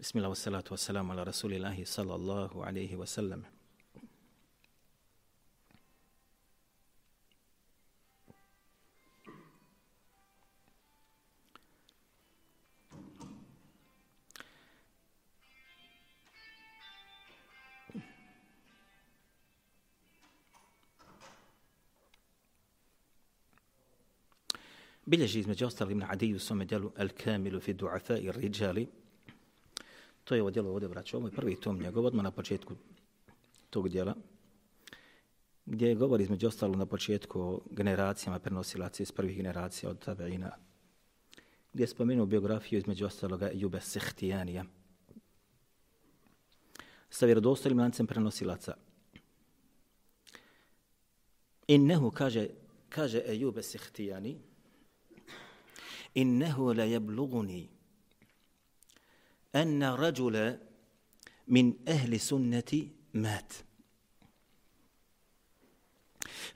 Bismillah, wassalatu wassalamu ala rasulillahi sallallahu alaihi wasallam. Bilježi između ostali na Adiju svome djelu El Kamilu fi du'afa i rijali, To je ovo djelo ovdje, braćo. Ovo je prvi tom njegov, odmah na početku tog djela, gdje je govor između ostalo na početku o generacijama prenosilaca iz prvih generacija od Tabeina, gdje je spomenuo biografiju između ostaloga Jube Sehtijanija sa vjerodostojnim lancem prenosilaca. Innehu, kaže, kaže Ejube Sehtijani, إنه ليبلغني أن رجل من أهل سنتي مات.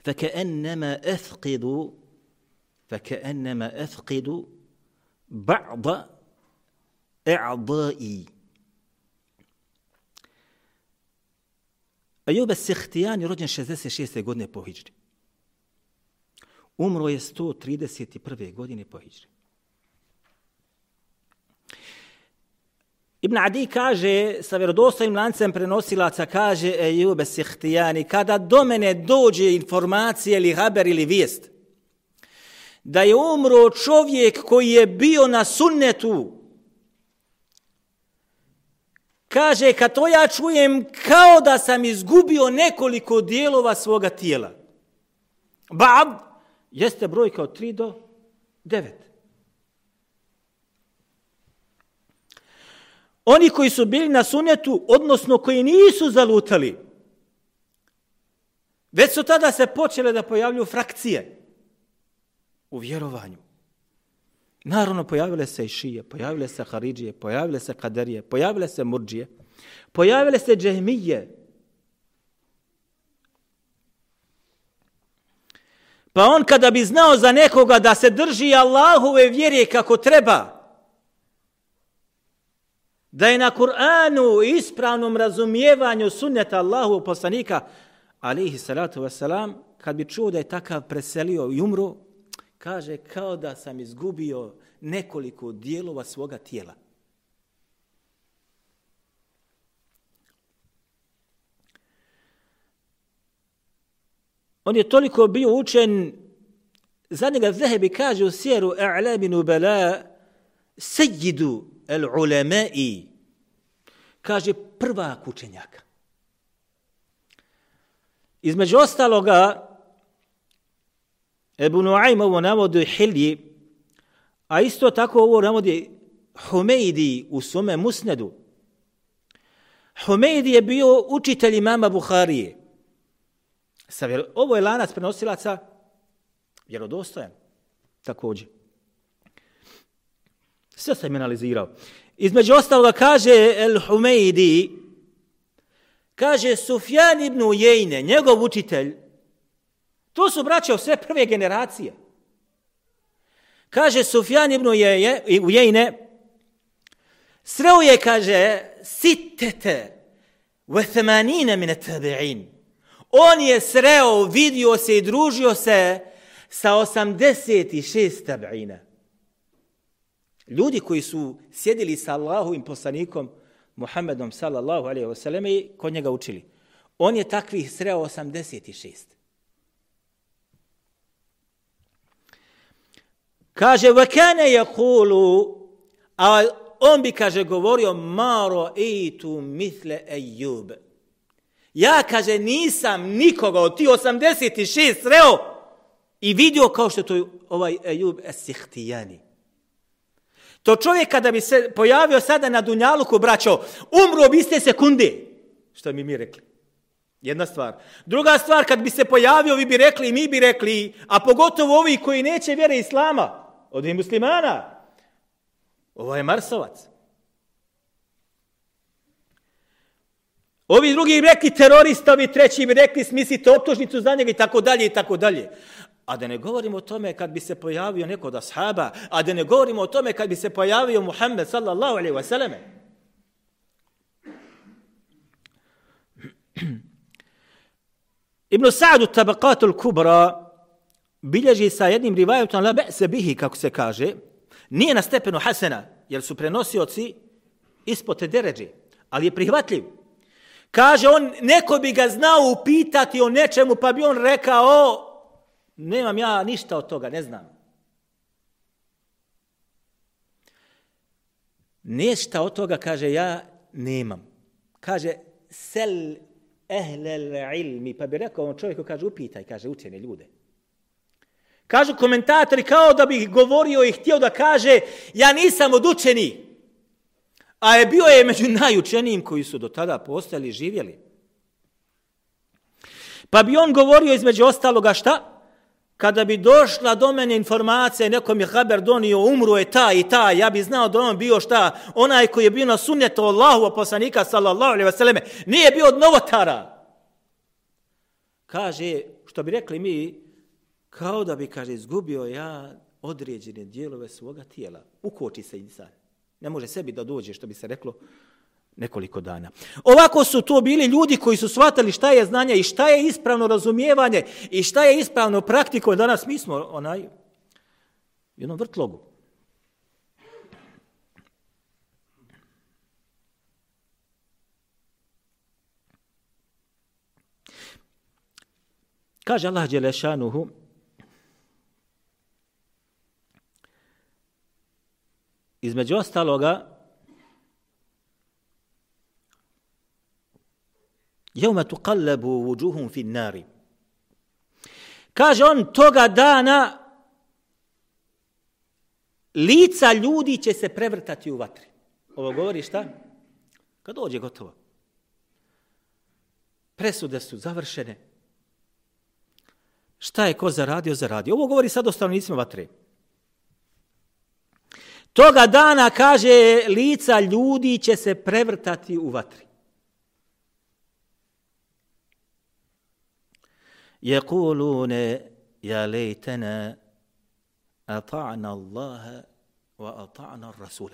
فكأنما أفقد فكأنما أفقد بعض إعضائي. أيوب بس اختياني رجل شزاس الشيسي قدني بو هجري عمره يستو سيتي قدني بو هجري Ibn Adi kaže, sa vjerodostojnim lancem prenosilaca, kaže e, Ejube Sihtijani, kada do mene dođe informacija ili haber ili vijest, da je umro čovjek koji je bio na sunnetu, kaže, kad to ja čujem, kao da sam izgubio nekoliko dijelova svoga tijela. Bab jeste brojka od 3 do 9. Oni koji su bili na sunetu, odnosno koji nisu zalutali, već su tada se počele da pojavljuju frakcije u vjerovanju. Naravno, pojavile se i šije, pojavile se haridžije, pojavile se kaderije, pojavile se murđije, pojavile se džehmije. Pa on kada bi znao za nekoga da se drži Allahove vjere kako treba, da je na Kur'anu ispravnom razumijevanju sunneta Allahu poslanika, alihi salatu wasalam, kad bi čuo da je takav preselio i umro, kaže kao da sam izgubio nekoliko dijelova svoga tijela. On je toliko bio učen, za njega Zehebi kaže u sjeru A'laminu Bela, sejidu el ulemei, kaže prva učenjaka. Između ostaloga, Ebu Nuaym ovo navodi Hilji, a isto tako ovo navodi Humeidi u svome musnedu. Humeidi je bio učitelj imama Buharije. Ovo je lanac prenosilaca vjerodostojan također. Sve sam analizirao. Između ostaloga kaže El Humeidi, kaže Sufjan ibn Ujejne, njegov učitelj, to su braće sve prve generacije. Kaže Sufjan ibn Ujejne, sreo je, kaže, sitete ve themanine mine tabi'in. On je sreo, vidio se i družio se sa 86 tabi'ina. Ljudi koji su sjedili sa Allahovim poslanikom Muhammedom sallallahu alaihi ve sallam i kod njega učili. On je takvih sreo 86. Kaže, vakane je kulu, a on bi, kaže, govorio, maro itu mitle ejub. Ja, kaže, nisam nikoga od ti 86 sreo i vidio kao što to ovaj ejub esihtijani. To čovjek kada bi se pojavio sada na Dunjaluku, braćo, umro bi iste sekunde. Što mi mi rekli? Jedna stvar. Druga stvar, kad bi se pojavio, vi bi rekli i mi bi rekli, a pogotovo ovi koji neće vjere Islama, od muslimana, Ovo je Marsovac. Ovi drugi bi rekli teroristovi, treći bi rekli smislite optužnicu za njega i tako dalje i tako dalje. A da ne govorimo o tome kad bi se pojavio neko od ashaba, a da ne govorimo o tome kad bi se pojavio Muhammed sallallahu alaihi wasallame. Ibn Ibn u tabakatul kubra bilježi sa jednim rivajetom la be'se bihi, kako se kaže, nije na stepenu Hasena, jer su prenosioci ispod te deređe, ali je prihvatljiv. Kaže on, neko bi ga znao upitati o nečemu, pa bi on rekao, nemam ja ništa od toga, ne znam. Ništa od toga, kaže, ja nemam. Kaže, sel ehlel ilmi, pa bi rekao on čovjeku, kaže, upitaj, kaže, učene ljude. Kažu komentatori kao da bi govorio i htio da kaže, ja nisam od učenih. A je bio je među najučenijim koji su do tada postali i živjeli. Pa bi on govorio između ostaloga šta? Kada bi došla do mene informacija, nekom je haber donio, umru je ta i ta, ja bi znao da on bio šta, onaj koji je bio na sunnetu Allahu, poslanika, sallallahu alaihi vseleme, nije bio od novotara. Kaže, što bi rekli mi, kao da bi, kaže, izgubio ja određene dijelove svoga tijela. Ukoči se insan. Ne može sebi da dođe, što bi se reklo, nekoliko dana. Ovako su to bili ljudi koji su shvatali šta je znanje i šta je ispravno razumijevanje i šta je ispravno praktiko. Danas mi smo onaj, u jednom vrtlogu. Kaže Allah Đelešanuhu, između ostaloga, Jevme tu kallebu vuđuhum fin nari. Kaže on, toga dana lica ljudi će se prevrtati u vatri. Ovo govori šta? Kad dođe gotovo. Presude su završene. Šta je ko zaradio, zaradio. Ovo govori sad o stanovnicima vatre. Toga dana, kaže, lica ljudi će se prevrtati u vatri. يقولون يا ليتنا أطعنا الله وأطعنا الرسول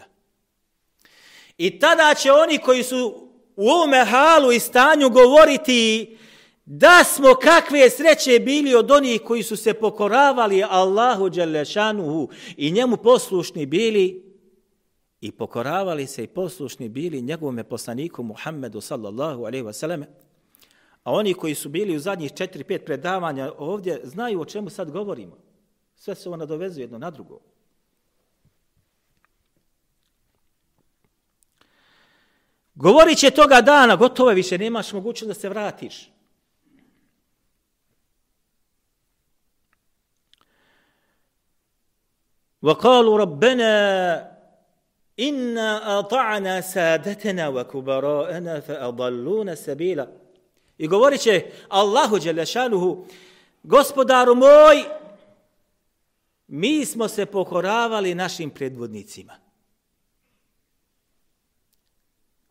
I tada će oni koji su u ovome halu i stanju govoriti da smo kakve sreće bili od onih koji su se pokoravali Allahu Đelešanuhu i njemu poslušni bili i pokoravali se i poslušni bili njegovome poslaniku Muhammedu sallallahu alaihi wa sallam. A oni koji su bili u zadnjih 4-5 predavanja ovdje znaju o čemu sad govorimo. Sve se ono dovezuje jedno na drugo. Govorit će toga dana, gotovo je više, nemaš mogućnost da se vratiš. وقالوا ربنا إنا أطعنا سادتنا وكبراءنا فأضلونا السبيل I govorit će Allahu Đelešanuhu, gospodaru moj, mi smo se pokoravali našim predvodnicima.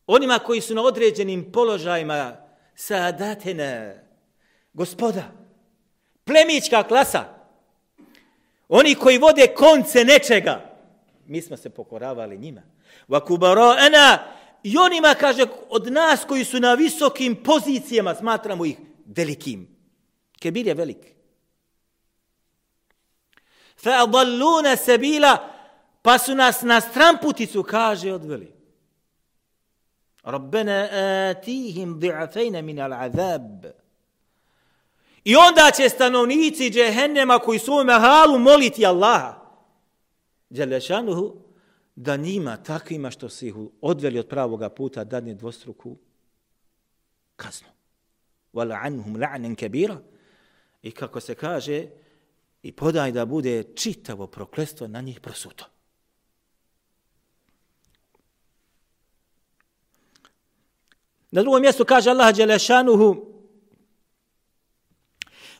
Onima koji su na određenim položajima sadatene, gospoda, plemička klasa, oni koji vode konce nečega, mi smo se pokoravali njima. Vakubaro ena, I onima, kaže, od nas koji su na visokim pozicijama, smatramo ih velikim. Kebir je velik. Fa adalluna sabila, pa su nas na stramputicu, kaže, odveli. Rabbena atihim di'afejna min al'azab. I onda će stanovnici džehennema koji su u mehalu moliti Allaha. Đelešanuhu, da njima, takvima što se ih odveli od pravoga puta, dadne dvostruku kaznu. Vala anhum la'nen kebira. I kako se kaže, i podaj da bude čitavo proklestvo na njih prosuto. Na drugom mjestu kaže Allah Đelešanuhu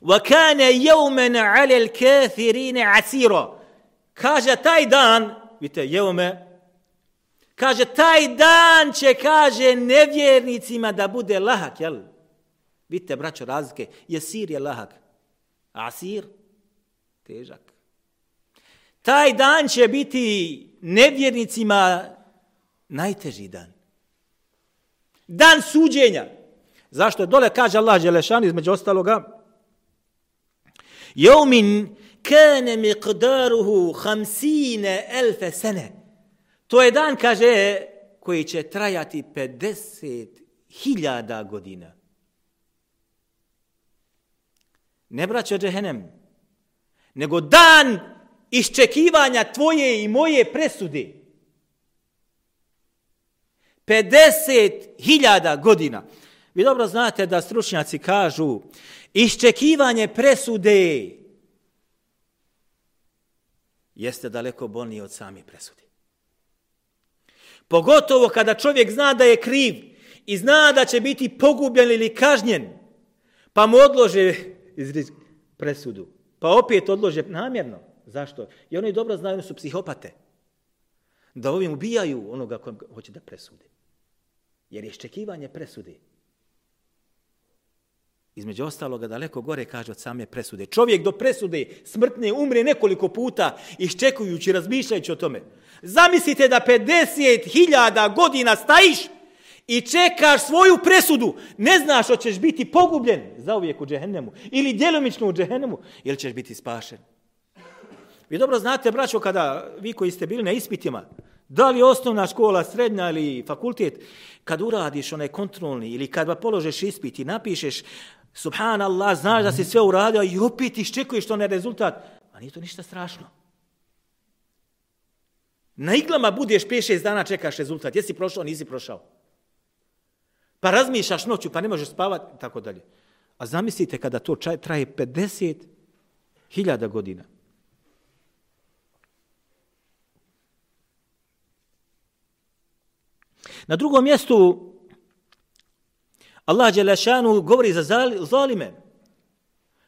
وَكَانَ يَوْمًا عَلَى الْكَافِرِينَ عَسِيرًا Kaže taj dan vidite, jevome Kaže, taj dan će, kaže, nevjernicima da bude lahak, jel? Vidite, braćo, razlike. Jesir je lahak. Asir, težak. Taj dan će biti nevjernicima najteži dan. Dan suđenja. Zašto? Dole kaže Allah Đelešan između ostaloga. Jeumin kane miqdaruhu hamsine elfe sene. To je dan, kaže, koji će trajati 50.000 godina. Ne braćo džehennem, nego dan iščekivanja tvoje i moje presude. 50.000 godina. Vi dobro znate da stručnjaci kažu iščekivanje presude jeste daleko bolnije od sami presude. Pogotovo kada čovjek zna da je kriv i zna da će biti pogubljen ili kažnjen, pa mu odlože presudu. Pa opet odlože namjerno. Zašto? I oni dobro znaju, oni su psihopate. Da ovim ubijaju onoga ko hoće da presude. Jer je iščekivanje presude. Između ostaloga daleko gore kaže od same presude. Čovjek do presude smrtne umre nekoliko puta iščekujući, razmišljajući o tome. Zamislite da 50.000 godina stajiš i čekaš svoju presudu. Ne znaš o ćeš biti pogubljen za uvijek u džehennemu ili djelomično u džehennemu ili ćeš biti spašen. Vi dobro znate, braćo, kada vi koji ste bili na ispitima, da li osnovna škola, srednja ili fakultet, kad uradiš onaj kontrolni ili kad položeš ispit i napišeš subhanallah, znaš da si sve uradio i opet iščekuješ ne rezultat, a nije to ništa strašno. Na iglama budeš 5-6 dana čekaš rezultat. Jesi prošao, nisi prošao. Pa razmišljaš noću, pa ne možeš spavati, tako dalje. A zamislite kada to traje 50 hiljada godina. Na drugom mjestu Allah Đelešanu govori za zalime.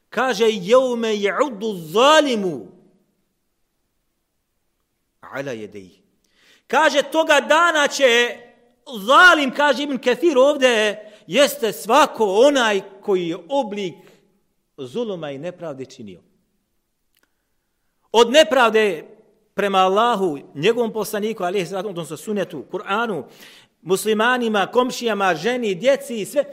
Kaže, jeume je'udu zalimu ala jedeji. Kaže, toga dana će zalim, kaže Ibn Kathir ovde, jeste svako onaj koji je oblik zuluma i nepravde činio. Od nepravde prema Allahu, njegovom poslaniku, ali je sa sunetu, Kur'anu, muslimanima, komšijama, ženi, djeci i sve,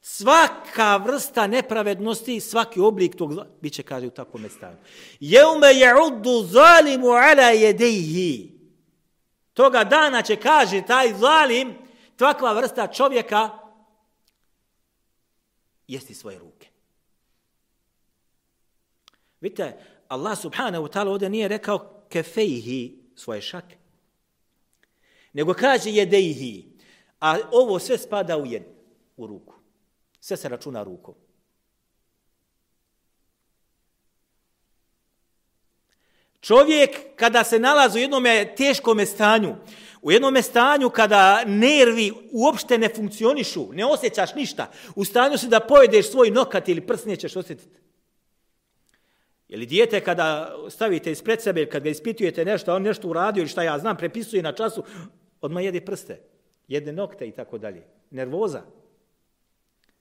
svaka vrsta nepravednosti, svaki oblik tog zla, bit će, kaže, u takvom stanju. Jeume je'uddu zalimu ala jedejhi. Toga dana će, kaže, taj zalim, takva vrsta čovjeka, jesti svoje ruke. Vidite, Allah subhanahu wa ta'ala ovdje nije rekao kefejhi svoje šake nego kaže jedejhi, a ovo sve spada u jed, u ruku. Sve se računa rukom. Čovjek kada se nalazi u jednom teškom stanju, u jednom stanju kada nervi uopšte ne funkcionišu, ne osjećaš ništa, u stanju si da pojedeš svoj nokat ili prst nećeš osjetiti. Ili dijete kada stavite ispred sebe, kad ga ispitujete nešto, on nešto uradio ili šta ja znam, prepisuje na času, odmah jede prste, jede nokte i tako dalje. Nervoza.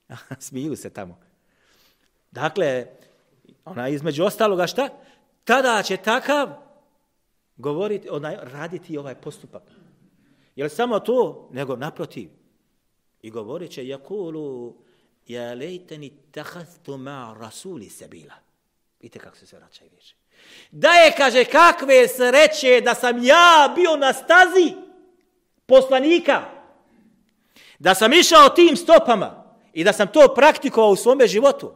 Smiju se tamo. Dakle, ona između ostaloga šta? Tada će takav govoriti, onaj, raditi ovaj postupak. Je samo to? Nego naprotiv. I govorit će, jakulu, ja lejteni tahaztu ma rasuli sebila. Vidite kako se sve vraćaju više. Da je, kaže, kakve sreće da sam ja bio na stazi poslanika, da sam išao tim stopama i da sam to praktikovao u svome životu,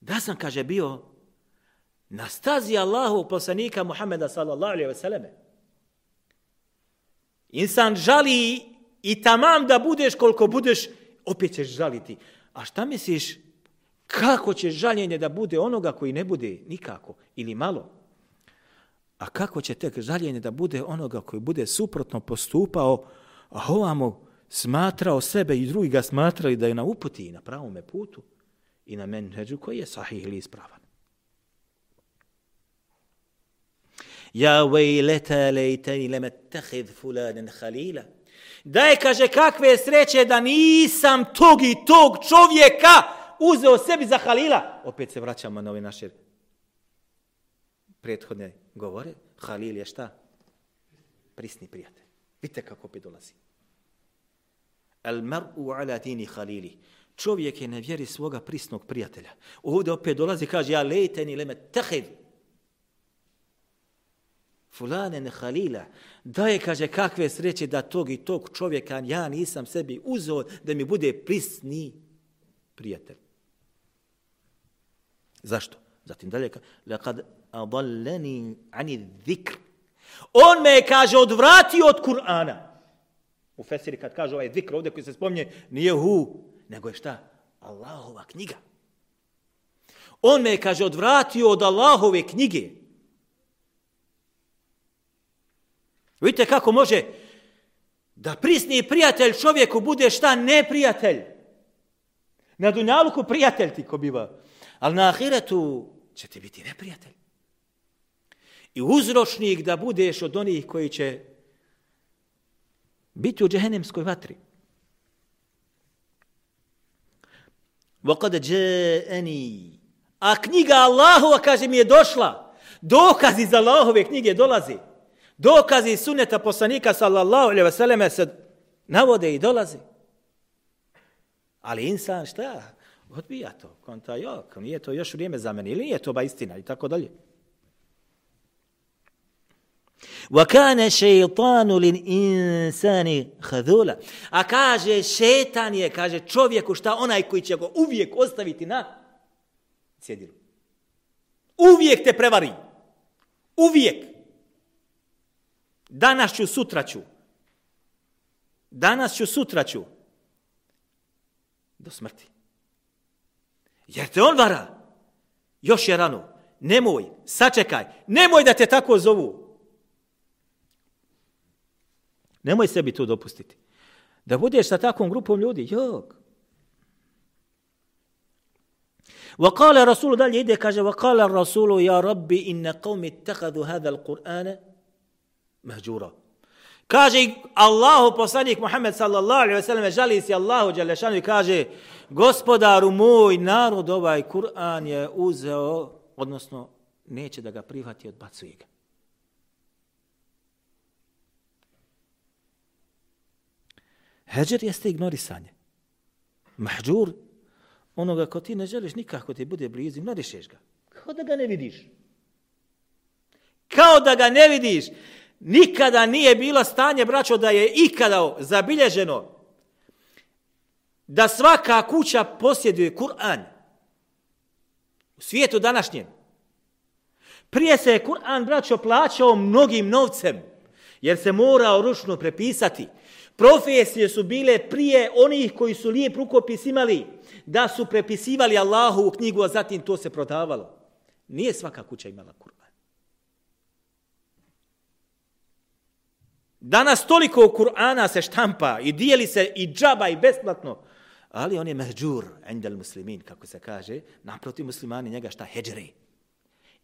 da sam, kaže, bio na stazi Allahu poslanika Muhammeda sallallahu alaihi ve selleme. Insan žali i tamam da budeš koliko budeš, opet ćeš žaliti. A šta misliš, kako će žaljenje da bude onoga koji ne bude nikako ili malo? A kako će tek žaljenje da bude onoga koji bude suprotno postupao, a ovamo smatrao sebe i drugi ga smatrali da je na uputi i na pravome putu i na menheđu koji je sahih ili ispravan. Ja vejleta lejteni leme tehid fulanen halila. Daj, kaže, kakve sreće da nisam tog i tog čovjeka uzeo sebi za halila. Opet se vraćamo na ove naše prethodne govore. Halil je šta? Prisni prijatelj. Vidite kako opet dolazi. Al mar'u ala dini halili. Čovjek je na vjeri svoga prisnog prijatelja. Ovdje opet dolazi kaže ja lejteni leme tehid fulanen halila, da je, kaže, kakve sreće da tog i tog čovjeka ja nisam sebi uzeo da mi bude prisni prijatelj. Zašto? Zatim dalje, lekad adallani ani zikr. On me je, kaže, odvratio od Kur'ana. U Fesiri kad kaže ovaj zikr ovdje koji se spomnje, nije hu, nego je šta? Allahova knjiga. On me je, kaže, odvratio od Allahove knjige. Vidite kako može da prisni prijatelj čovjeku bude šta neprijatelj. Na dunjaluku prijatelj ti ko biva. Ali na ahiretu će ti biti neprijatelj I uzročnik da budeš od onih koji će biti u džehennemskoj vatri. وَقَدَ جَاءَنِي A knjiga Allahova, kaže, mi je došla. Dokazi za Allahove knjige dolazi. Dokazi sunneta poslanika sallallahu alejhi ve selleme se navode i dolazi. Ali insan šta? Odbija to. Konta, jok, nije to još vrijeme za mene. Ili nije to ba istina i tako dalje. وَكَانَ شَيْطَانُ لِنْإِنسَانِ خَذُولَ A kaže, šetan je, kaže čovjeku šta onaj koji će go uvijek ostaviti na cjedilu. Uvijek te prevari. Uvijek. Danas ću, sutra ću. Danas ću, sutra ću. Do smrti. Jer te on vara. Još je rano. Nemoj, sačekaj. Nemoj da te tako zovu. Nemoj sebi to dopustiti. Da budeš sa takvom grupom ljudi. Jok. وقال رسول dalje ide kaže وقال الرسول يا ربي ان قوم اتخذوا هذا القران mahđura. Kaže Allahu poslanik Muhammed sallallahu alejhi ve selleme žali se Allahu dželle i kaže gospodaru moj narod ovaj Kur'an je uzeo odnosno neće da ga prihvati odbacuje ga. Heđer jeste ignorisanje. Mahđur, onoga ko ti ne želiš nikako ti bude blizu, ignorišeš ga. Kao da ga ne vidiš. Kao da ga ne vidiš. Nikada nije bilo stanje, braćo, da je ikada zabilježeno da svaka kuća posjeduje Kur'an. U svijetu današnjem. Prije se je Kur'an, braćo, plaćao mnogim novcem, jer se morao ručno prepisati. Profesije su bile prije onih koji su lijep rukopis imali, da su prepisivali Allahu u knjigu, a zatim to se prodavalo. Nije svaka kuća imala Kur'an. Danas toliko Kur'ana se štampa i dijeli se i džaba i besplatno. Ali on je mehđur, endel muslimin, kako se kaže, naproti muslimani njega šta heđre.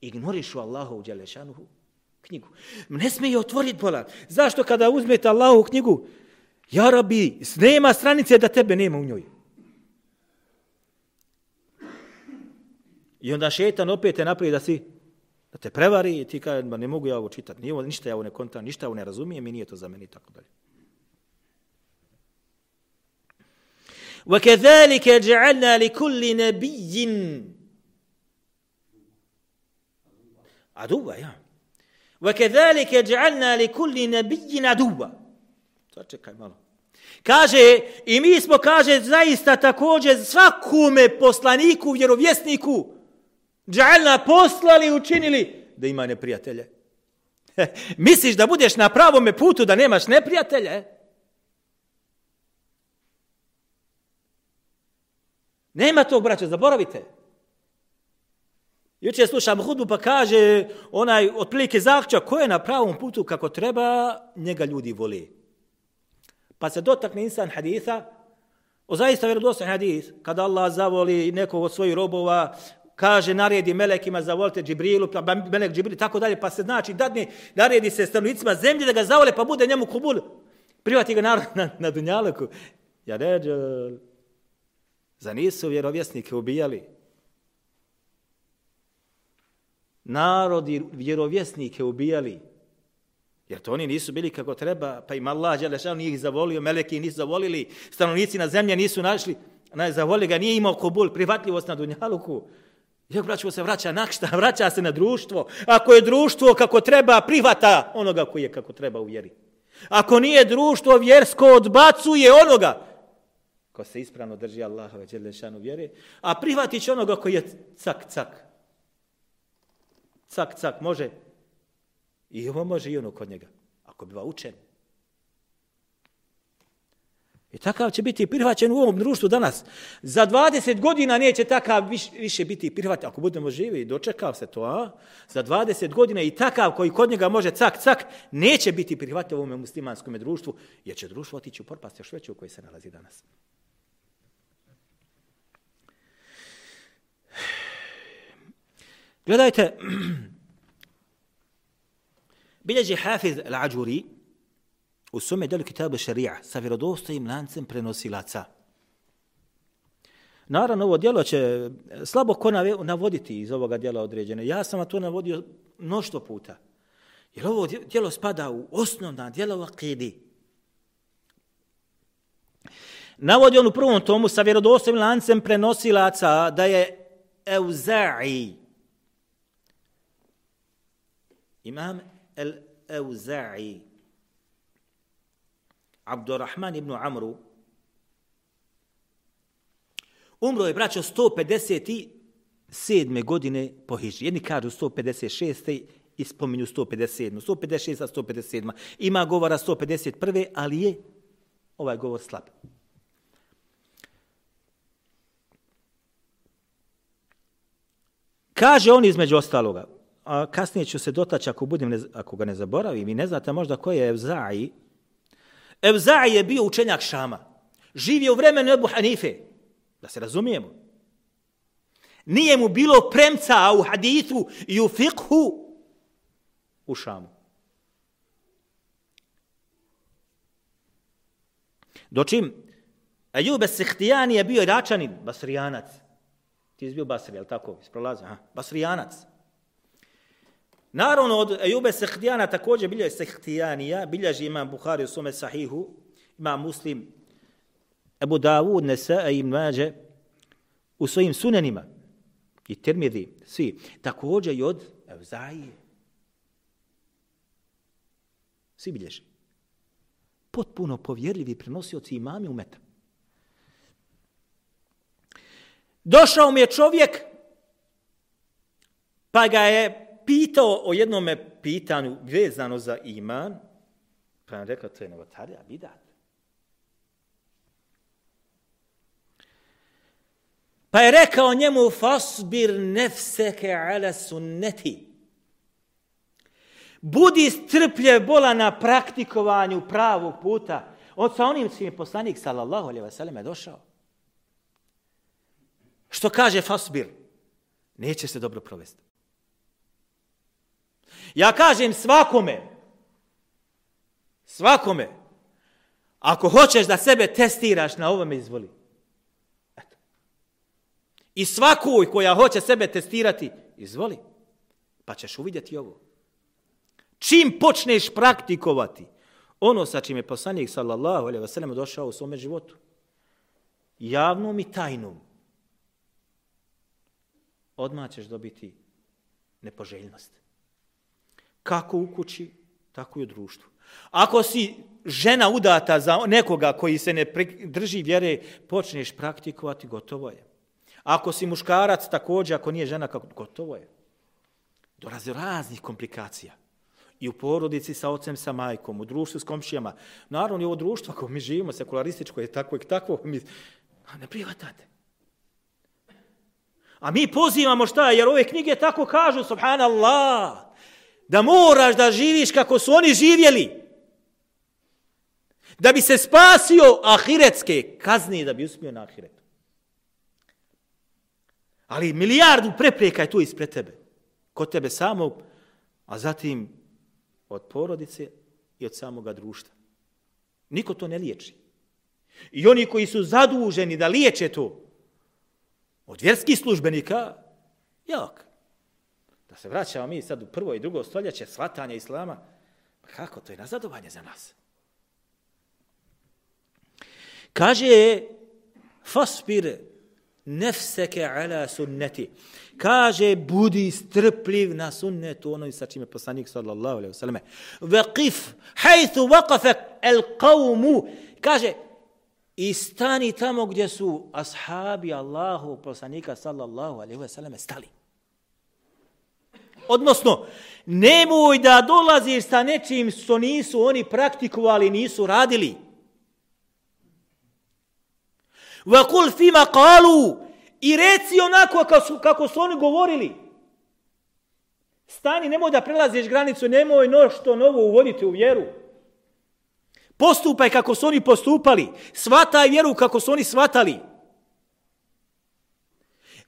Ignorišu Allahu u Đelešanuhu knjigu. Ne smije otvoriti bolan. Zašto kada uzmete Allahu knjigu, ja rabi, nema stranice da tebe nema u njoj. I onda šetan opet je napravi da si da te prevari i ti kaže, ne mogu ja ovo čitati, nije, ništa ja ovo ne kontam, ništa ovo ne razumijem i nije to za meni tako dalje. وَكَذَلِكَ جَعَلْنَا لِكُلِّ نَبِيٍّ عدوة ja. وَكَذَلِكَ جَعَلْنَا لِكُلِّ نَبِيٍّ عدوة Sačekaj malo. Kaže, i mi smo, kaže, zaista također svakome poslaniku, vjerovjesniku, Džalna poslali učinili da ima neprijatelje. Misliš da budeš na pravom putu da nemaš neprijatelje? Nema tog braćo, zaboravite. Juče slušam hudu pa kaže onaj otprilike zahća ko je na pravom putu kako treba, njega ljudi voli. Pa se dotakne insan haditha, o zaista vjerodostan hadith, kada Allah zavoli nekog od svojih robova, kaže, naredi melekima, zavolite Džibrilu, pa melek Džibril, tako dalje, pa se znači, dadne, naredi se stanovnicima zemlje da ga zavole, pa bude njemu kubul. Privati ga narod na, na Dunjaluku. Ja ređu, za nisu vjerovjesnike ubijali. Narodi vjerovjesnike ubijali. Jer to oni nisu bili kako treba, pa im Allah Đelešanu nije ih zavolio, meleki nisu zavolili, stanovnici na zemlji nisu našli, ne, zavoli ga, nije imao kubul, prihvatljivost na Dunjaluku. Jer braćo se vraća nakšta. Vraća se na društvo. Ako je društvo kako treba, prihvata onoga koji je kako treba u vjeri. Ako nije društvo vjersko, odbacuje onoga ko se ispravno drži Allahove Đelešanu vjere, a prihvatit će onoga koji je cak, cak. Cak, cak, može. I ovo može i ono kod njega. Ako biva učen. I takav će biti prihvaćen u ovom društvu danas. Za 20 godina neće takav više biti prihvaćen. Ako budemo živi, dočekao se to, a? Za 20 godina i takav koji kod njega može cak, cak, neće biti prihvaćen u ovom muslimanskom društvu, jer će društvo otići u propast još veću u kojoj se nalazi danas. Gledajte, bilježi Hafiz al-Ađuri, u svome delu kitabu šarija sa vjerodostojim lancem prenosilaca. Naravno, ovo djelo će slabo ko navoditi iz ovoga djela određene. Ja sam to navodio mnoštvo puta. Jer ovo djelo spada u osnovna djela u akidi. Navodi on u prvom tomu sa vjerodostojim lancem prenosilaca da je Euza'i. Imam el-Euza'i. Abdurrahman ibn Amru, umro je, braćo, 157. godine po Hiđi. Jedni kažu 156. i spominju 157. 156. 157. Ima govora 151. ali je ovaj govor slab. Kaže on između ostaloga, a kasnije ću se dotaći ako, budem, ako ga ne zaboravim i ne znate možda ko je Evzai, Evza'i je bio učenjak Šama. Živio u vremenu Ebu Hanife. Da se razumijemo. Nije mu bilo premca u hadithu i u fikhu u Šamu. Dočim, Ejube Sihtijani je bio Iračanin, basrijanac. Ti je bio basri, je tako? Isprolazi, ha? Basrijanac. Naravno, od Ejube Sehtijana također bilježi Sehtijanija, bilježi imam Bukhari u svome sahihu, ima muslim Ebu Davud, Nesa i Mađe u svojim sunenima i termidi, svi, također i od Evzaije. Svi bilježi. Potpuno povjerljivi prenosioci imami umeta. Došao mi je čovjek, pa ga je pitao o jednom pitanju vezano za iman, pa je rekao, to je novotarija, bidat. Pa je rekao njemu, fasbir nefseke ala sunneti. Budi strplje bola na praktikovanju pravog puta. Od sa onim svim poslanik, sallallahu alaihi wasallam, je došao. Što kaže fasbir? Neće se dobro provesti. Ja kažem svakome, svakome, ako hoćeš da sebe testiraš na ovome, izvoli. Eto. I svakoj koja hoće sebe testirati, izvoli. Pa ćeš uvidjeti ovo. Čim počneš praktikovati ono sa čim je poslanik sallallahu alaihi ve sellem došao u svome životu, javnom i tajnom, odmah ćeš dobiti nepoželjnost kako u kući, tako i u društvu. Ako si žena udata za nekoga koji se ne drži vjere, počneš praktikovati, gotovo je. Ako si muškarac, također, ako nije žena, kako, gotovo je. Dolaze raznih komplikacija. I u porodici sa ocem, sa majkom, u društvu s komšijama. Naravno, i ovo društvo, ako mi živimo, sekularističko je tako i tako, mi ne privatate. A mi pozivamo šta, jer ove knjige tako kažu, subhanallah, da moraš da živiš kako su oni živjeli. Da bi se spasio ahiretske kazni da bi uspio na ahiretu. Ali milijardu prepreka je tu ispred tebe. Kod tebe samog, a zatim od porodice i od samoga društva. Niko to ne liječi. I oni koji su zaduženi da liječe to od vjerskih službenika, jak. Da se vraćamo mi sad u prvo i drugo stoljeće svatanja islama, pa kako to je nazadovanje za nas? Kaže, fasbir nefseke ala sunneti. Kaže, budi strpljiv na sunnetu, ono i sa čime poslanik sallallahu alaihi wasallam. Vaqif, hajthu waqafak el qavmu. Kaže, i stani tamo gdje su ashabi Allahu poslanika sallallahu alaihi wasallam stali. Odnosno, nemoj da dolaziš sa nečim što nisu oni praktikovali, nisu radili. Vakul fima kalu i reci onako kako su, kako su oni govorili. Stani, nemoj da prelaziš granicu, nemoj nošto novo uvoditi u vjeru. Postupaj kako su oni postupali. Svataj vjeru kako su oni svatali.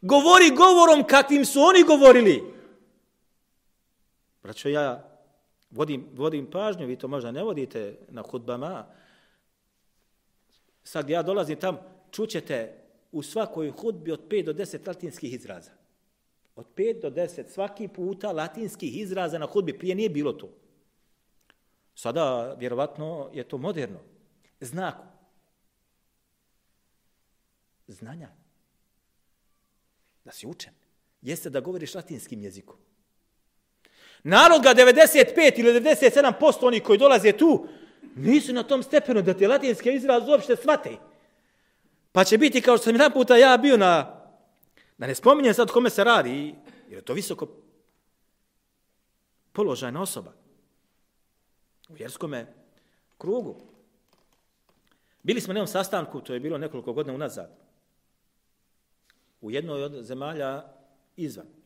Govori govorom kakvim su oni govorili. Braćo, ja vodim, vodim pažnju, vi to možda ne vodite na hudbama. Sad ja dolazim tam, čućete u svakoj hudbi od 5 do 10 latinskih izraza. Od 5 do 10 svaki puta latinskih izraza na hudbi. Prije nije bilo to. Sada, vjerovatno, je to moderno. Znak. Znanja. Da si učen. Jeste da govoriš latinskim jezikom. Narod ga 95 ili 97% oni koji dolaze tu, nisu na tom stepenu da te latinske izraz uopšte shvate. Pa će biti kao što sam jedan puta ja bio na, da ne spominjem sad kome se radi, jer je to visoko položajna osoba u vjerskome krugu. Bili smo na jednom sastanku, to je bilo nekoliko godina unazad, u jednoj od zemalja izvan.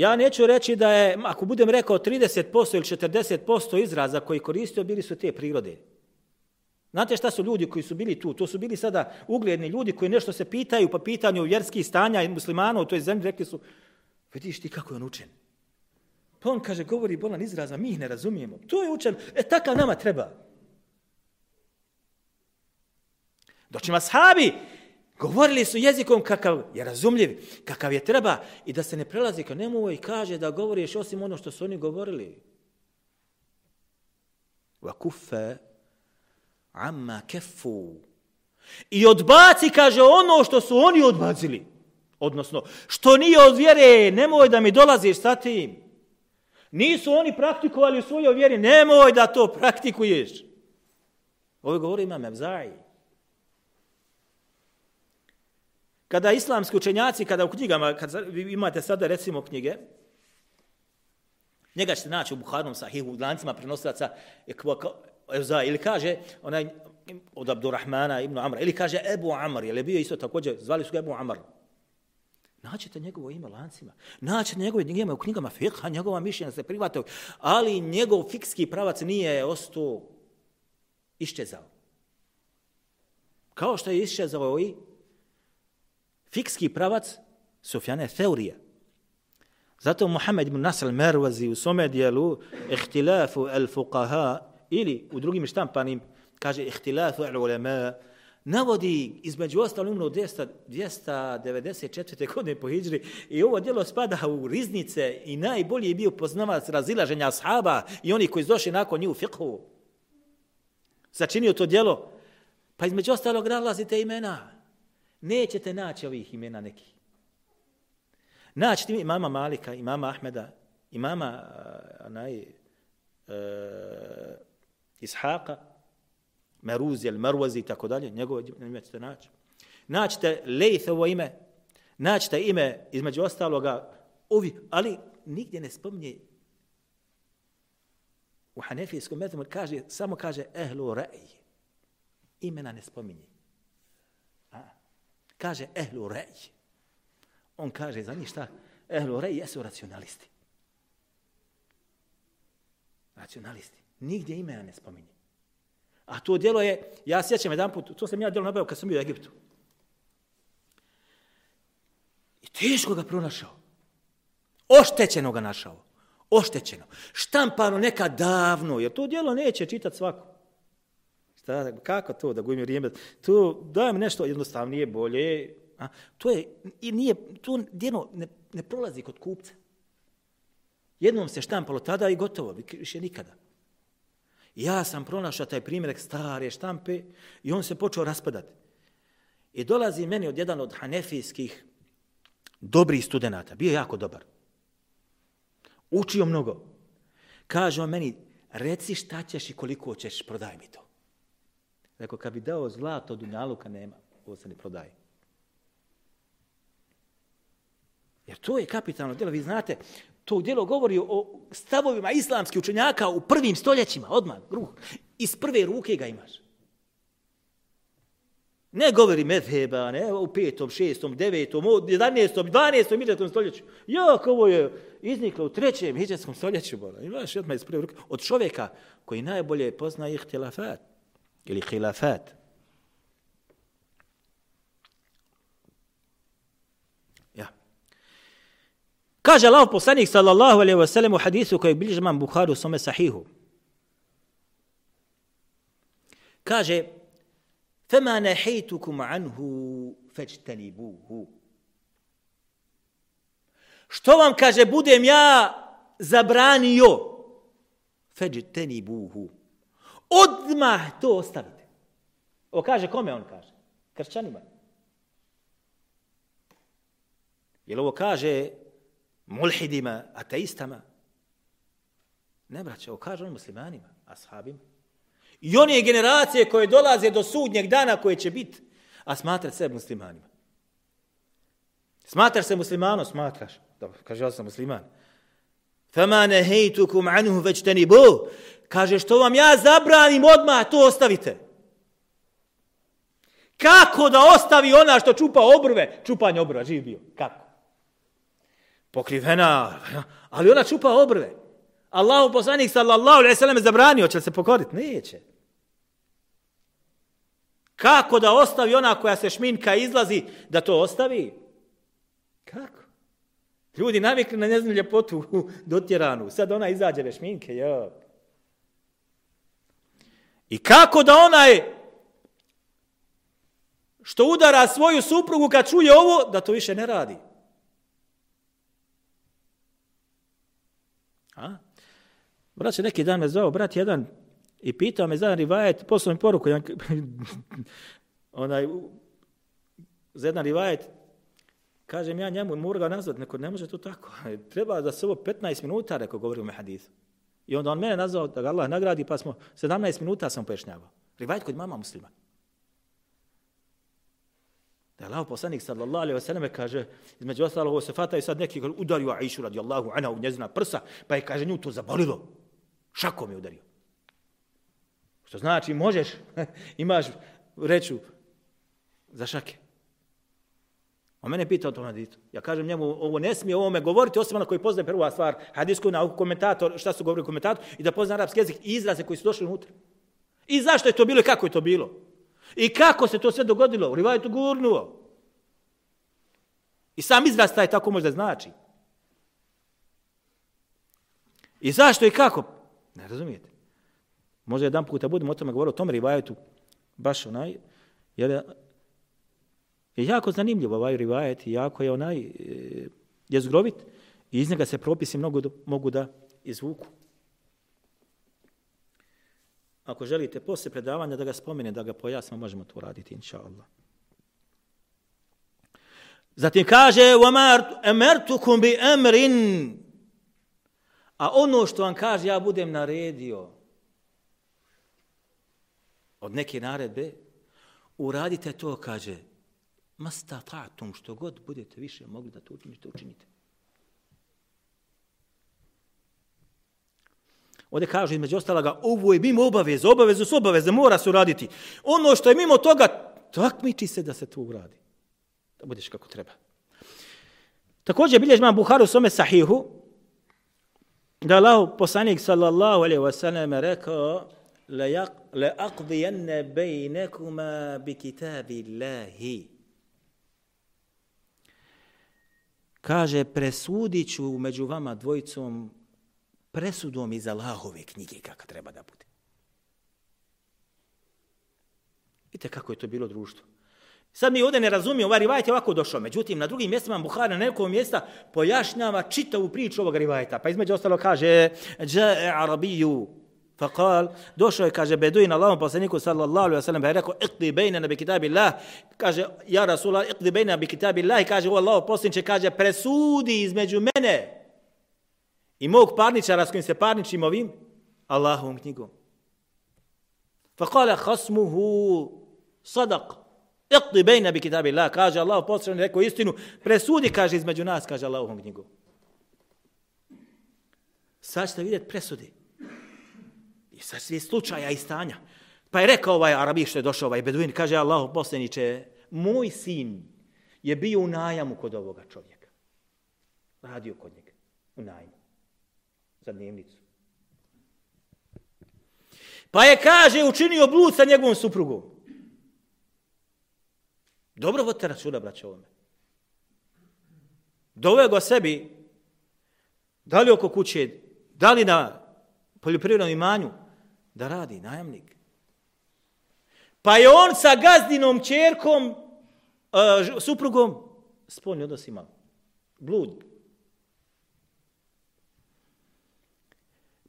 Ja neću reći da je, ako budem rekao 30% ili 40% izraza koji koristio, bili su te prirode. Znate šta su ljudi koji su bili tu? To su bili sada ugledni ljudi koji nešto se pitaju po pitanju vjerskih stanja i muslimana u toj zemlji. Rekli su, vidiš ti kako je on učen. Pa on kaže, govori bolan izraza, mi ih ne razumijemo. To je učen, e takav nama treba. Doćima sahabi, govorili su jezikom kakav je razumljiv, kakav je treba i da se ne prelazi kao nemoj kaže da govoriš osim ono što su oni govorili. Wa kuffe amma kefu. I odbaci, kaže, ono što su oni odbacili. Odnosno, što nije od vjere, nemoj da mi dolaziš sa tim. Nisu oni praktikovali u svojoj vjeri, nemoj da to praktikuješ. Ovo govori imam Evzaji. Kada islamski učenjaci, kada u knjigama, kad imate sada recimo knjige, njega ćete naći u Buharnom sahihu, u lancima prenosilaca, Evza, ili kaže onaj od Abdurrahmana ibn Amra, ili kaže Ebu Amr, je bio isto također, zvali su ga Ebu Amr. Naćete njegovo ime lancima, naćete njegove ime u knjigama fiqha, njegova mišljenja se privatog, ali njegov fikski pravac nije ostao iščezao. Kao što je iščezao i fikski pravac Sufjane Theurije. Zato Muhammed ibn Nasr al-Merwazi u svome dijelu Ihtilafu al-Fuqaha ili u drugim štampanim, kaže ihtilafu ulema, navodi između ostalo umro 294. godine po hijđri i ovo djelo spada u riznice i najbolji je bio poznavac razilaženja ashaba i oni koji došli nakon nju u fiqhu. Začinio to djelo, pa između ostalog nalazite imena. Nećete naći ovih imena nekih. Naći imama Malika, imama Ahmeda, imama eh, onaj, uh, Ishaqa, Meruzi, El Merwazi i tako dalje, njegove ime ćete naći. Naćite Lejthovo ime, naćite ime između ostaloga, ovi, ali nigdje ne spominje u Hanefijskom metodu, kaže, samo kaže ehlu rej. Imena ne spominje. Kaže ehlu rej. On kaže, za ništa, ehlu rej jesu racionalisti. Racionalisti. Nigdje ime ne spominje. A to djelo je, ja sjećam jedan put, to sam ja djelo nabavio kad sam bio u Egiptu. I teško ga pronašao. Oštećeno ga našao. Oštećeno. Štampano neka davno, jer to djelo neće čitati svako. Šta, kako to da gujim vrijeme? To dajem nešto jednostavnije, bolje. A, to je, i nije, to dijelo ne, ne prolazi kod kupca. Jednom se štampalo tada i gotovo, više nikada. Ja sam pronašao taj primjerak stare štampe i on se počeo raspadati. I dolazi meni od jedan od hanefijskih dobrih studenta. Bio jako dobar. Učio mnogo. Kaže on meni, reci šta ćeš i koliko ćeš, prodaj mi to. Rekao, kad bi dao zlato od nema. Ovo se ne prodaje. Jer to je kapitalno djelo. Vi znate, to djelo govori o stavovima islamskih učenjaka u prvim stoljećima, odmah, gruh. Iz prve ruke ga imaš. Ne govori medheba, ne, u petom, šestom, devetom, jedanestom, dvanestom, hiđarskom stoljeću. Jak, ovo je izniklo u trećem hiđarskom stoljeću. Bola. Imaš odmah iz prve ruke. Od čovjeka koji najbolje pozna ih telafat ili hilafat. Ja. Kaže Allah poslanik sallallahu alaihi wa sallam u hadisu koji bliže man Bukhari u svome sahihu. Kaže, فما نهيتكم عنه فاجتنبوه Što vam kaže budem ja zabranio fajtanibuhu odmah to ostavite o kaže kome on kaže kršćanima jel ovo kaže mulhidima ateistama ne braće ovo kaže on muslimanima ashabima I one generacije koje dolaze do sudnjeg dana koje će biti, a smatra se muslimanima. Smatraš se muslimanom? Smatraš. Dobro, kaže, ja sam musliman. Fama nehejtukum anhu već teni. Kaže, što vam ja zabranim odmah, to ostavite. Kako da ostavi ona što čupa obrve? Čupanje obrva, živ bio. Kako? Pokrivena, ali ona čupa obrve. Allahu poslanik sallallahu alejhi ve sellem zabranio će se pokoriti, neće. Kako da ostavi ona koja se šminka izlazi da to ostavi? Kako? Ljudi navikli na njezinu ljepotu dotjeranu. Sad ona izađe bez šminke. Jo. I kako da ona je što udara svoju suprugu kad čuje ovo, da to više ne radi? A? Brat se neki dan me zvao, brat jedan I pitao me za jedan rivajet, poslao mi poruku, jedan, onaj, za jedan rivajet, kažem ja njemu, mora ga nazvat, neko ne može to tako. Treba da se ovo 15 minuta, rekao, govori u me hadithu. I onda on mene nazvao da ga Allah nagradi, pa smo 17 minuta sam pojašnjavao. Rivajt kod mama muslima. Da Allah poslanik sallallahu alaihi ve selleme kaže, između ostalo ovo se fata i sad neki udario Aishu radijallahu anha u njezina prsa, pa je kaže nju to zabolilo. Šakom je udario. Što znači, možeš, imaš reću za šake. A mene pita o tom haditu. Ja kažem njemu, ovo ne smije ovome govoriti, osim ona koji poznaje prva stvar, hadisku na komentator, šta su govorili komentator, i da pozna arapski jezik i izraze koji su došli unutra. I zašto je to bilo i kako je to bilo? I kako se to sve dogodilo? U rivajetu gurnuo. I sam izraz taj tako možda znači. I zašto i kako? Ne razumijete. Možda jedan puta budemo o tome govorili, o tom rivajetu, baš onaj, jer je jako zanimljivo ovaj rivajet, jako je onaj, e, jezgrovit i iz njega se propisi mnogo, mogu da izvuku. Ako želite posle predavanja da ga spomene, da ga pojasnimo, možemo to uraditi, inša Allah. Zatim kaže, emertukum bi emrin, a ono što vam kaže, ja budem naredio, od neke naredbe, uradite to, kaže, Masta tatum, što god budete više mogli da to učinite, učinite. Ovdje kaže između ostalaga, ovo je mimo obaveze, obaveze su obaveze, mora se uraditi. Ono što je mimo toga, takmiči se da se to uradi. Da budeš kako treba. Također bilježi imam Buharu s ome sahihu, da Allah poslanik sallallahu alaihi wasallam rekao, le, le bejnekuma bi kitabi lahi. Kaže, presudit ću među vama dvojicom presudom iz Allahove knjige kako treba da bude. Vidite kako je to bilo društvo. Sad mi ovdje ne razumijem, ovaj rivajet je ovako došao. Međutim, na drugim mjestima Buhari na nekom mjesta pojašnjava čitavu priču ovog rivajeta. Pa između ostalo kaže, Džae Arabiju, Fakal, došao je, kaže, Beduin Allahom poslaniku sallallahu alaihi wa sallam, pa je rekao, iqdi bejna nabi kitabi Allah, kaže, ja Rasulallah, iqdi bejna nabi kitabi Allah, kaže, u Allahom poslaniče, kaže, presudi između mene i mog parničara s kojim se parničim ovim, Allahovom knjigom. Fakale, hasmuhu sadak, iqdi bejna bi kitabi Allah, kaže Allah, poslaniče, rekao istinu, presudi, kaže, između nas, kaže Allahovom knjigom. Sad ćete vidjeti presudi. I sa svih slučaja i stanja. Pa je rekao ovaj Arabi što je došao, ovaj Beduin, kaže Allah, posljedniče, moj sin je bio u najamu kod ovoga čovjeka. Radio kod njega, u najmu, za dnevnicu. Pa je, kaže, učinio blud sa njegovom suprugom. Dobro vodite računa, braće, ovome. Doveo ga sebi, da li oko kuće, da li na poljoprivrednom imanju, da radi najamnik. Pa je on sa gazdinom čerkom, uh, suprugom, spolni odnos imao. Blud.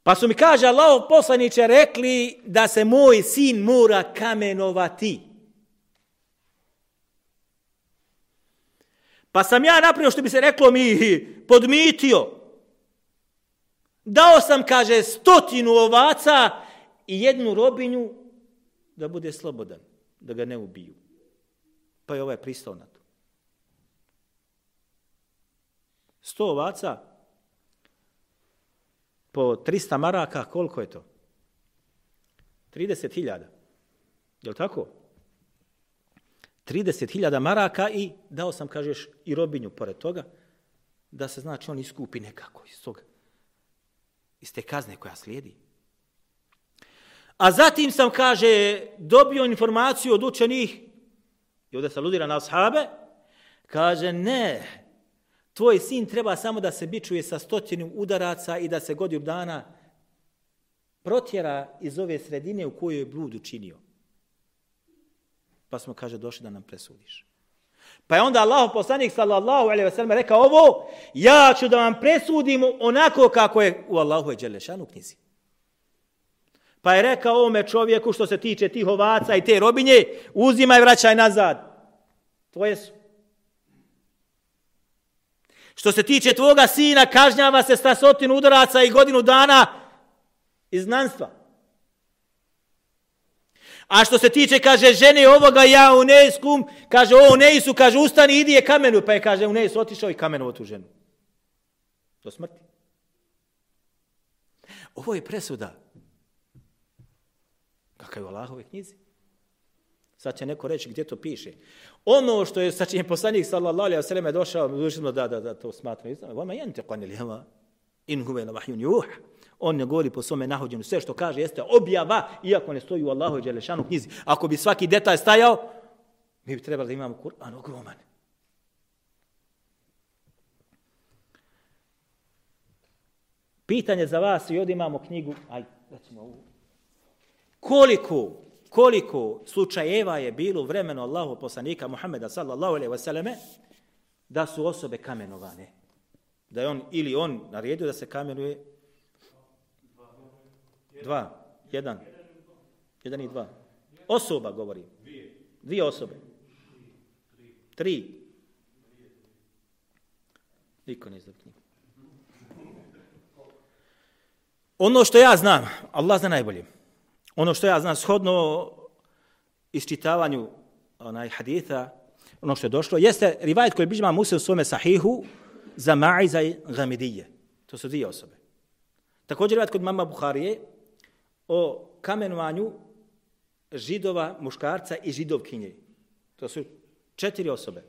Pa su mi, kaže Allah poslaniće rekli da se moj sin mora kamenovati. Pa sam ja napravio što bi se reklo mi podmitio. Dao sam, kaže, stotinu ovaca i jednu robinju da bude slobodan, da ga ne ubiju. Pa je ovaj pristao na to. Sto ovaca po 300 maraka, koliko je to? 30.000. Je li tako? 30.000 maraka i dao sam, kažeš, i robinju pored toga, da se znači on iskupi nekako iz toga, iz te kazne koja slijedi. A zatim sam, kaže, dobio informaciju od učenih, i ovdje se aludira na ashabe, kaže, ne, tvoj sin treba samo da se bičuje sa stotinim udaraca i da se godinu dana protjera iz ove sredine u kojoj je blud učinio. Pa smo, kaže, došli da nam presudiš. Pa je onda Allah poslanik sallallahu alaihi wasallam rekao ovo, ja ću da vam presudim onako kako je u Allahu je Đelešanu knjizi. Pa je rekao ovome čovjeku što se tiče tih ovaca i te robinje, uzimaj vraćaj nazad. Tvoje su. Što se tiče tvoga sina, kažnjava se sta sotinu udaraca i godinu dana iz znanstva. A što se tiče, kaže, žene ovoga ja u Nejskum, kaže, o Nejsu, kaže, ustani, idi je kamenu. Pa je, kaže, u Nejsu otišao i kamenu tu ženu. Do smrti. Ovo je presuda. Kakav je u Allahove knjizi? Sad će neko reći gdje to piše. Ono što je sa čim poslanik sallallahu alaihi wa sallam došao, dužimo da, da, da to smatram. Vama jente qani li hama in huve la vahjun juh. On ne govori po svome nahođenju. Sve što kaže jeste objava, iako ne stoji u Allahu i Đelešanu knjizi. Ako bi svaki detalj stajao, mi bi trebali da imamo Kur'an ogroman. Pitanje za vas i ovdje imamo knjigu, aj, recimo ovu. Koliko, koliko slučajeva je bilo u vremenu Allahu poslanika Muhammeda sallallahu alaihi selleme da su osobe kamenovane? Da je on, ili on naredio da se kamenuje Dva. Jedan. Jedan i dva. Osoba govori. Dvije osobe. Tri. Niko ne zna knjigu. Ono što ja znam, Allah zna najbolje. Ono što ja znam shodno isčitavanju onaj haditha, ono što je došlo, jeste rivajet koji biđima muslim u svome sahihu za ma'iza i gamidije. To su dvije osobe. Također rivajet kod mama Buharije, o kamenovanju židova, muškarca i židovkinje. To su četiri osobe.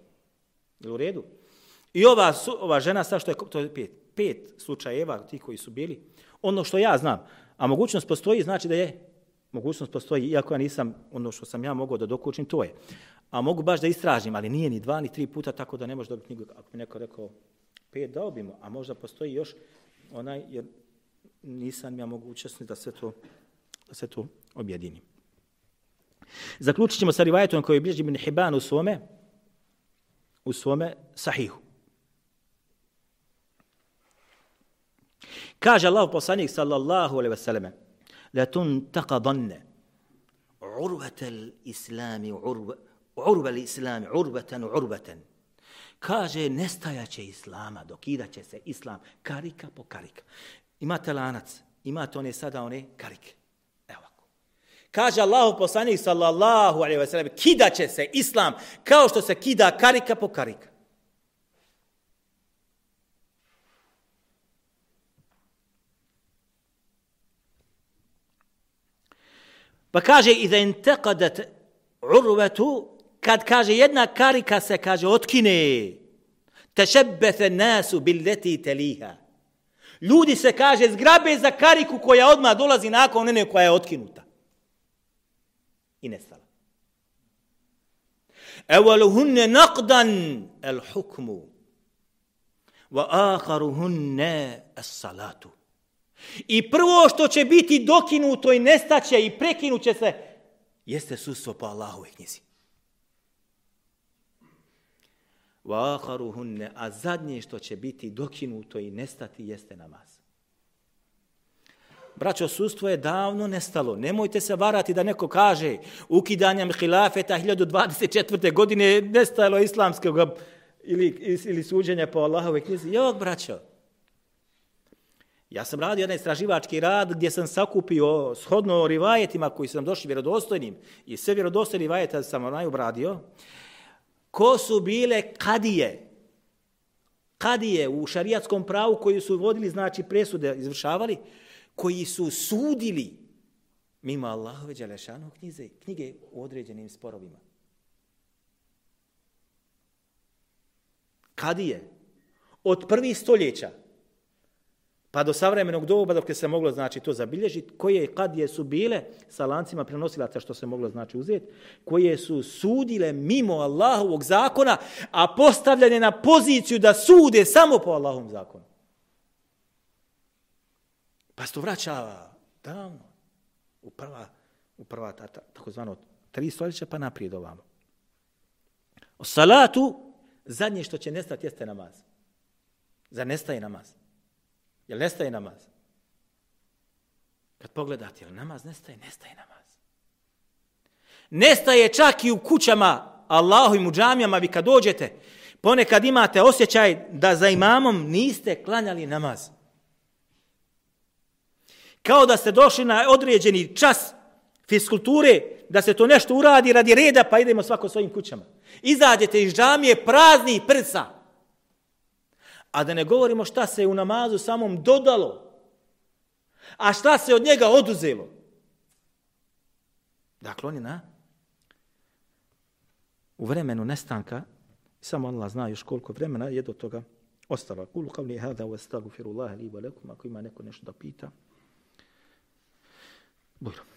Je u redu? I ova, ova žena, sa što je, to je pet, pet slučajeva, ti koji su bili, ono što ja znam, a mogućnost postoji, znači da je, mogućnost postoji, iako ja nisam, ono što sam ja mogao da dokučim, to je. A mogu baš da istražim, ali nije ni dva, ni tri puta, tako da ne može dobiti knjigu, ako mi neko rekao, Pet dao bi mu, a možda postoji još onaj, jer nisam ja mogućnosti da se to, da se to objedini. Zaključit ćemo sa rivajetom koji je bliži bin Hibban u svome, u svome sahihu. Kaže Allah poslanik sallallahu alaihi wasallam, لتنتقضن la tun عروة عروة الإسلام عروة عروة. Kaže, nestajaće islama, dokidaće se islam karika po karika. Imate lanac, imate one sada one karike. Evo ako. Kaže Allah poslanik sallallahu alaihi wa sallam, kidaće se islam kao što se kida karika po karika. Pa kaže, i da intekadat urvetu, kad kaže jedna karika se, kaže, otkine, tešebbete nasu billeti teliha. Ljudi se, kaže, zgrabe za kariku koja odmah dolazi nakon one koja je otkinuta. I nestala. Evaluhunne naqdan el hukmu, wa akharuhunne as salatu. I prvo što će biti dokinuto i nestaće i prekinuće se, jeste sudstvo po Allahove knjizi. Vaharuhunne, a zadnje što će biti dokinuto i nestati jeste namaz. Braćo, sustvo je davno nestalo. Nemojte se varati da neko kaže ukidanjem hilafeta 1024. godine nestalo islamskog ili, ili suđenja po Allahove knjizi. Jok, braćo, Ja sam radio jedan istraživački rad gdje sam sakupio shodno rivajetima koji su nam došli vjerodostojnim i sve vjerodostojni rivajete sam onaj obradio. Ko su bile kadije? Kadije u šarijatskom pravu koji su vodili, znači presude izvršavali, koji su sudili mimo Allahove Đalešanu knjize, knjige u određenim sporovima. Kadije od prvih stoljeća pa do savremenog doba dok je se moglo znači to zabilježiti, koje kad je su bile sa lancima prenosilaca što se moglo znači uzeti, koje su sudile mimo Allahovog zakona, a postavljene na poziciju da sude samo po Allahovom zakonu. Pa se to vraća davno, u prva, u prva ta, ta, takozvano tri stoljeća pa naprijed ovamo. O salatu, zadnje što će nestati jeste namaz. Zar nestaje namaz? Jel nestaje namaz? Kad pogledate, jel namaz nestaje? Nestaje namaz. Nestaje čak i u kućama Allahu i džamijama, vi kad dođete, ponekad imate osjećaj da za imamom niste klanjali namaz. Kao da ste došli na određeni čas fiskulture, da se to nešto uradi radi reda, pa idemo svako svojim kućama. Izađete iz džamije prazni prsa. A da ne govorimo šta se u namazu samom dodalo. A šta se od njega oduzelo. Dakle, on je na u vremenu nestanka, samo Allah zna još koliko vremena je do toga ostalo. Kulu kao li hada wa stagu li wa lakum, ako ima neko nešto da pita. Bujro.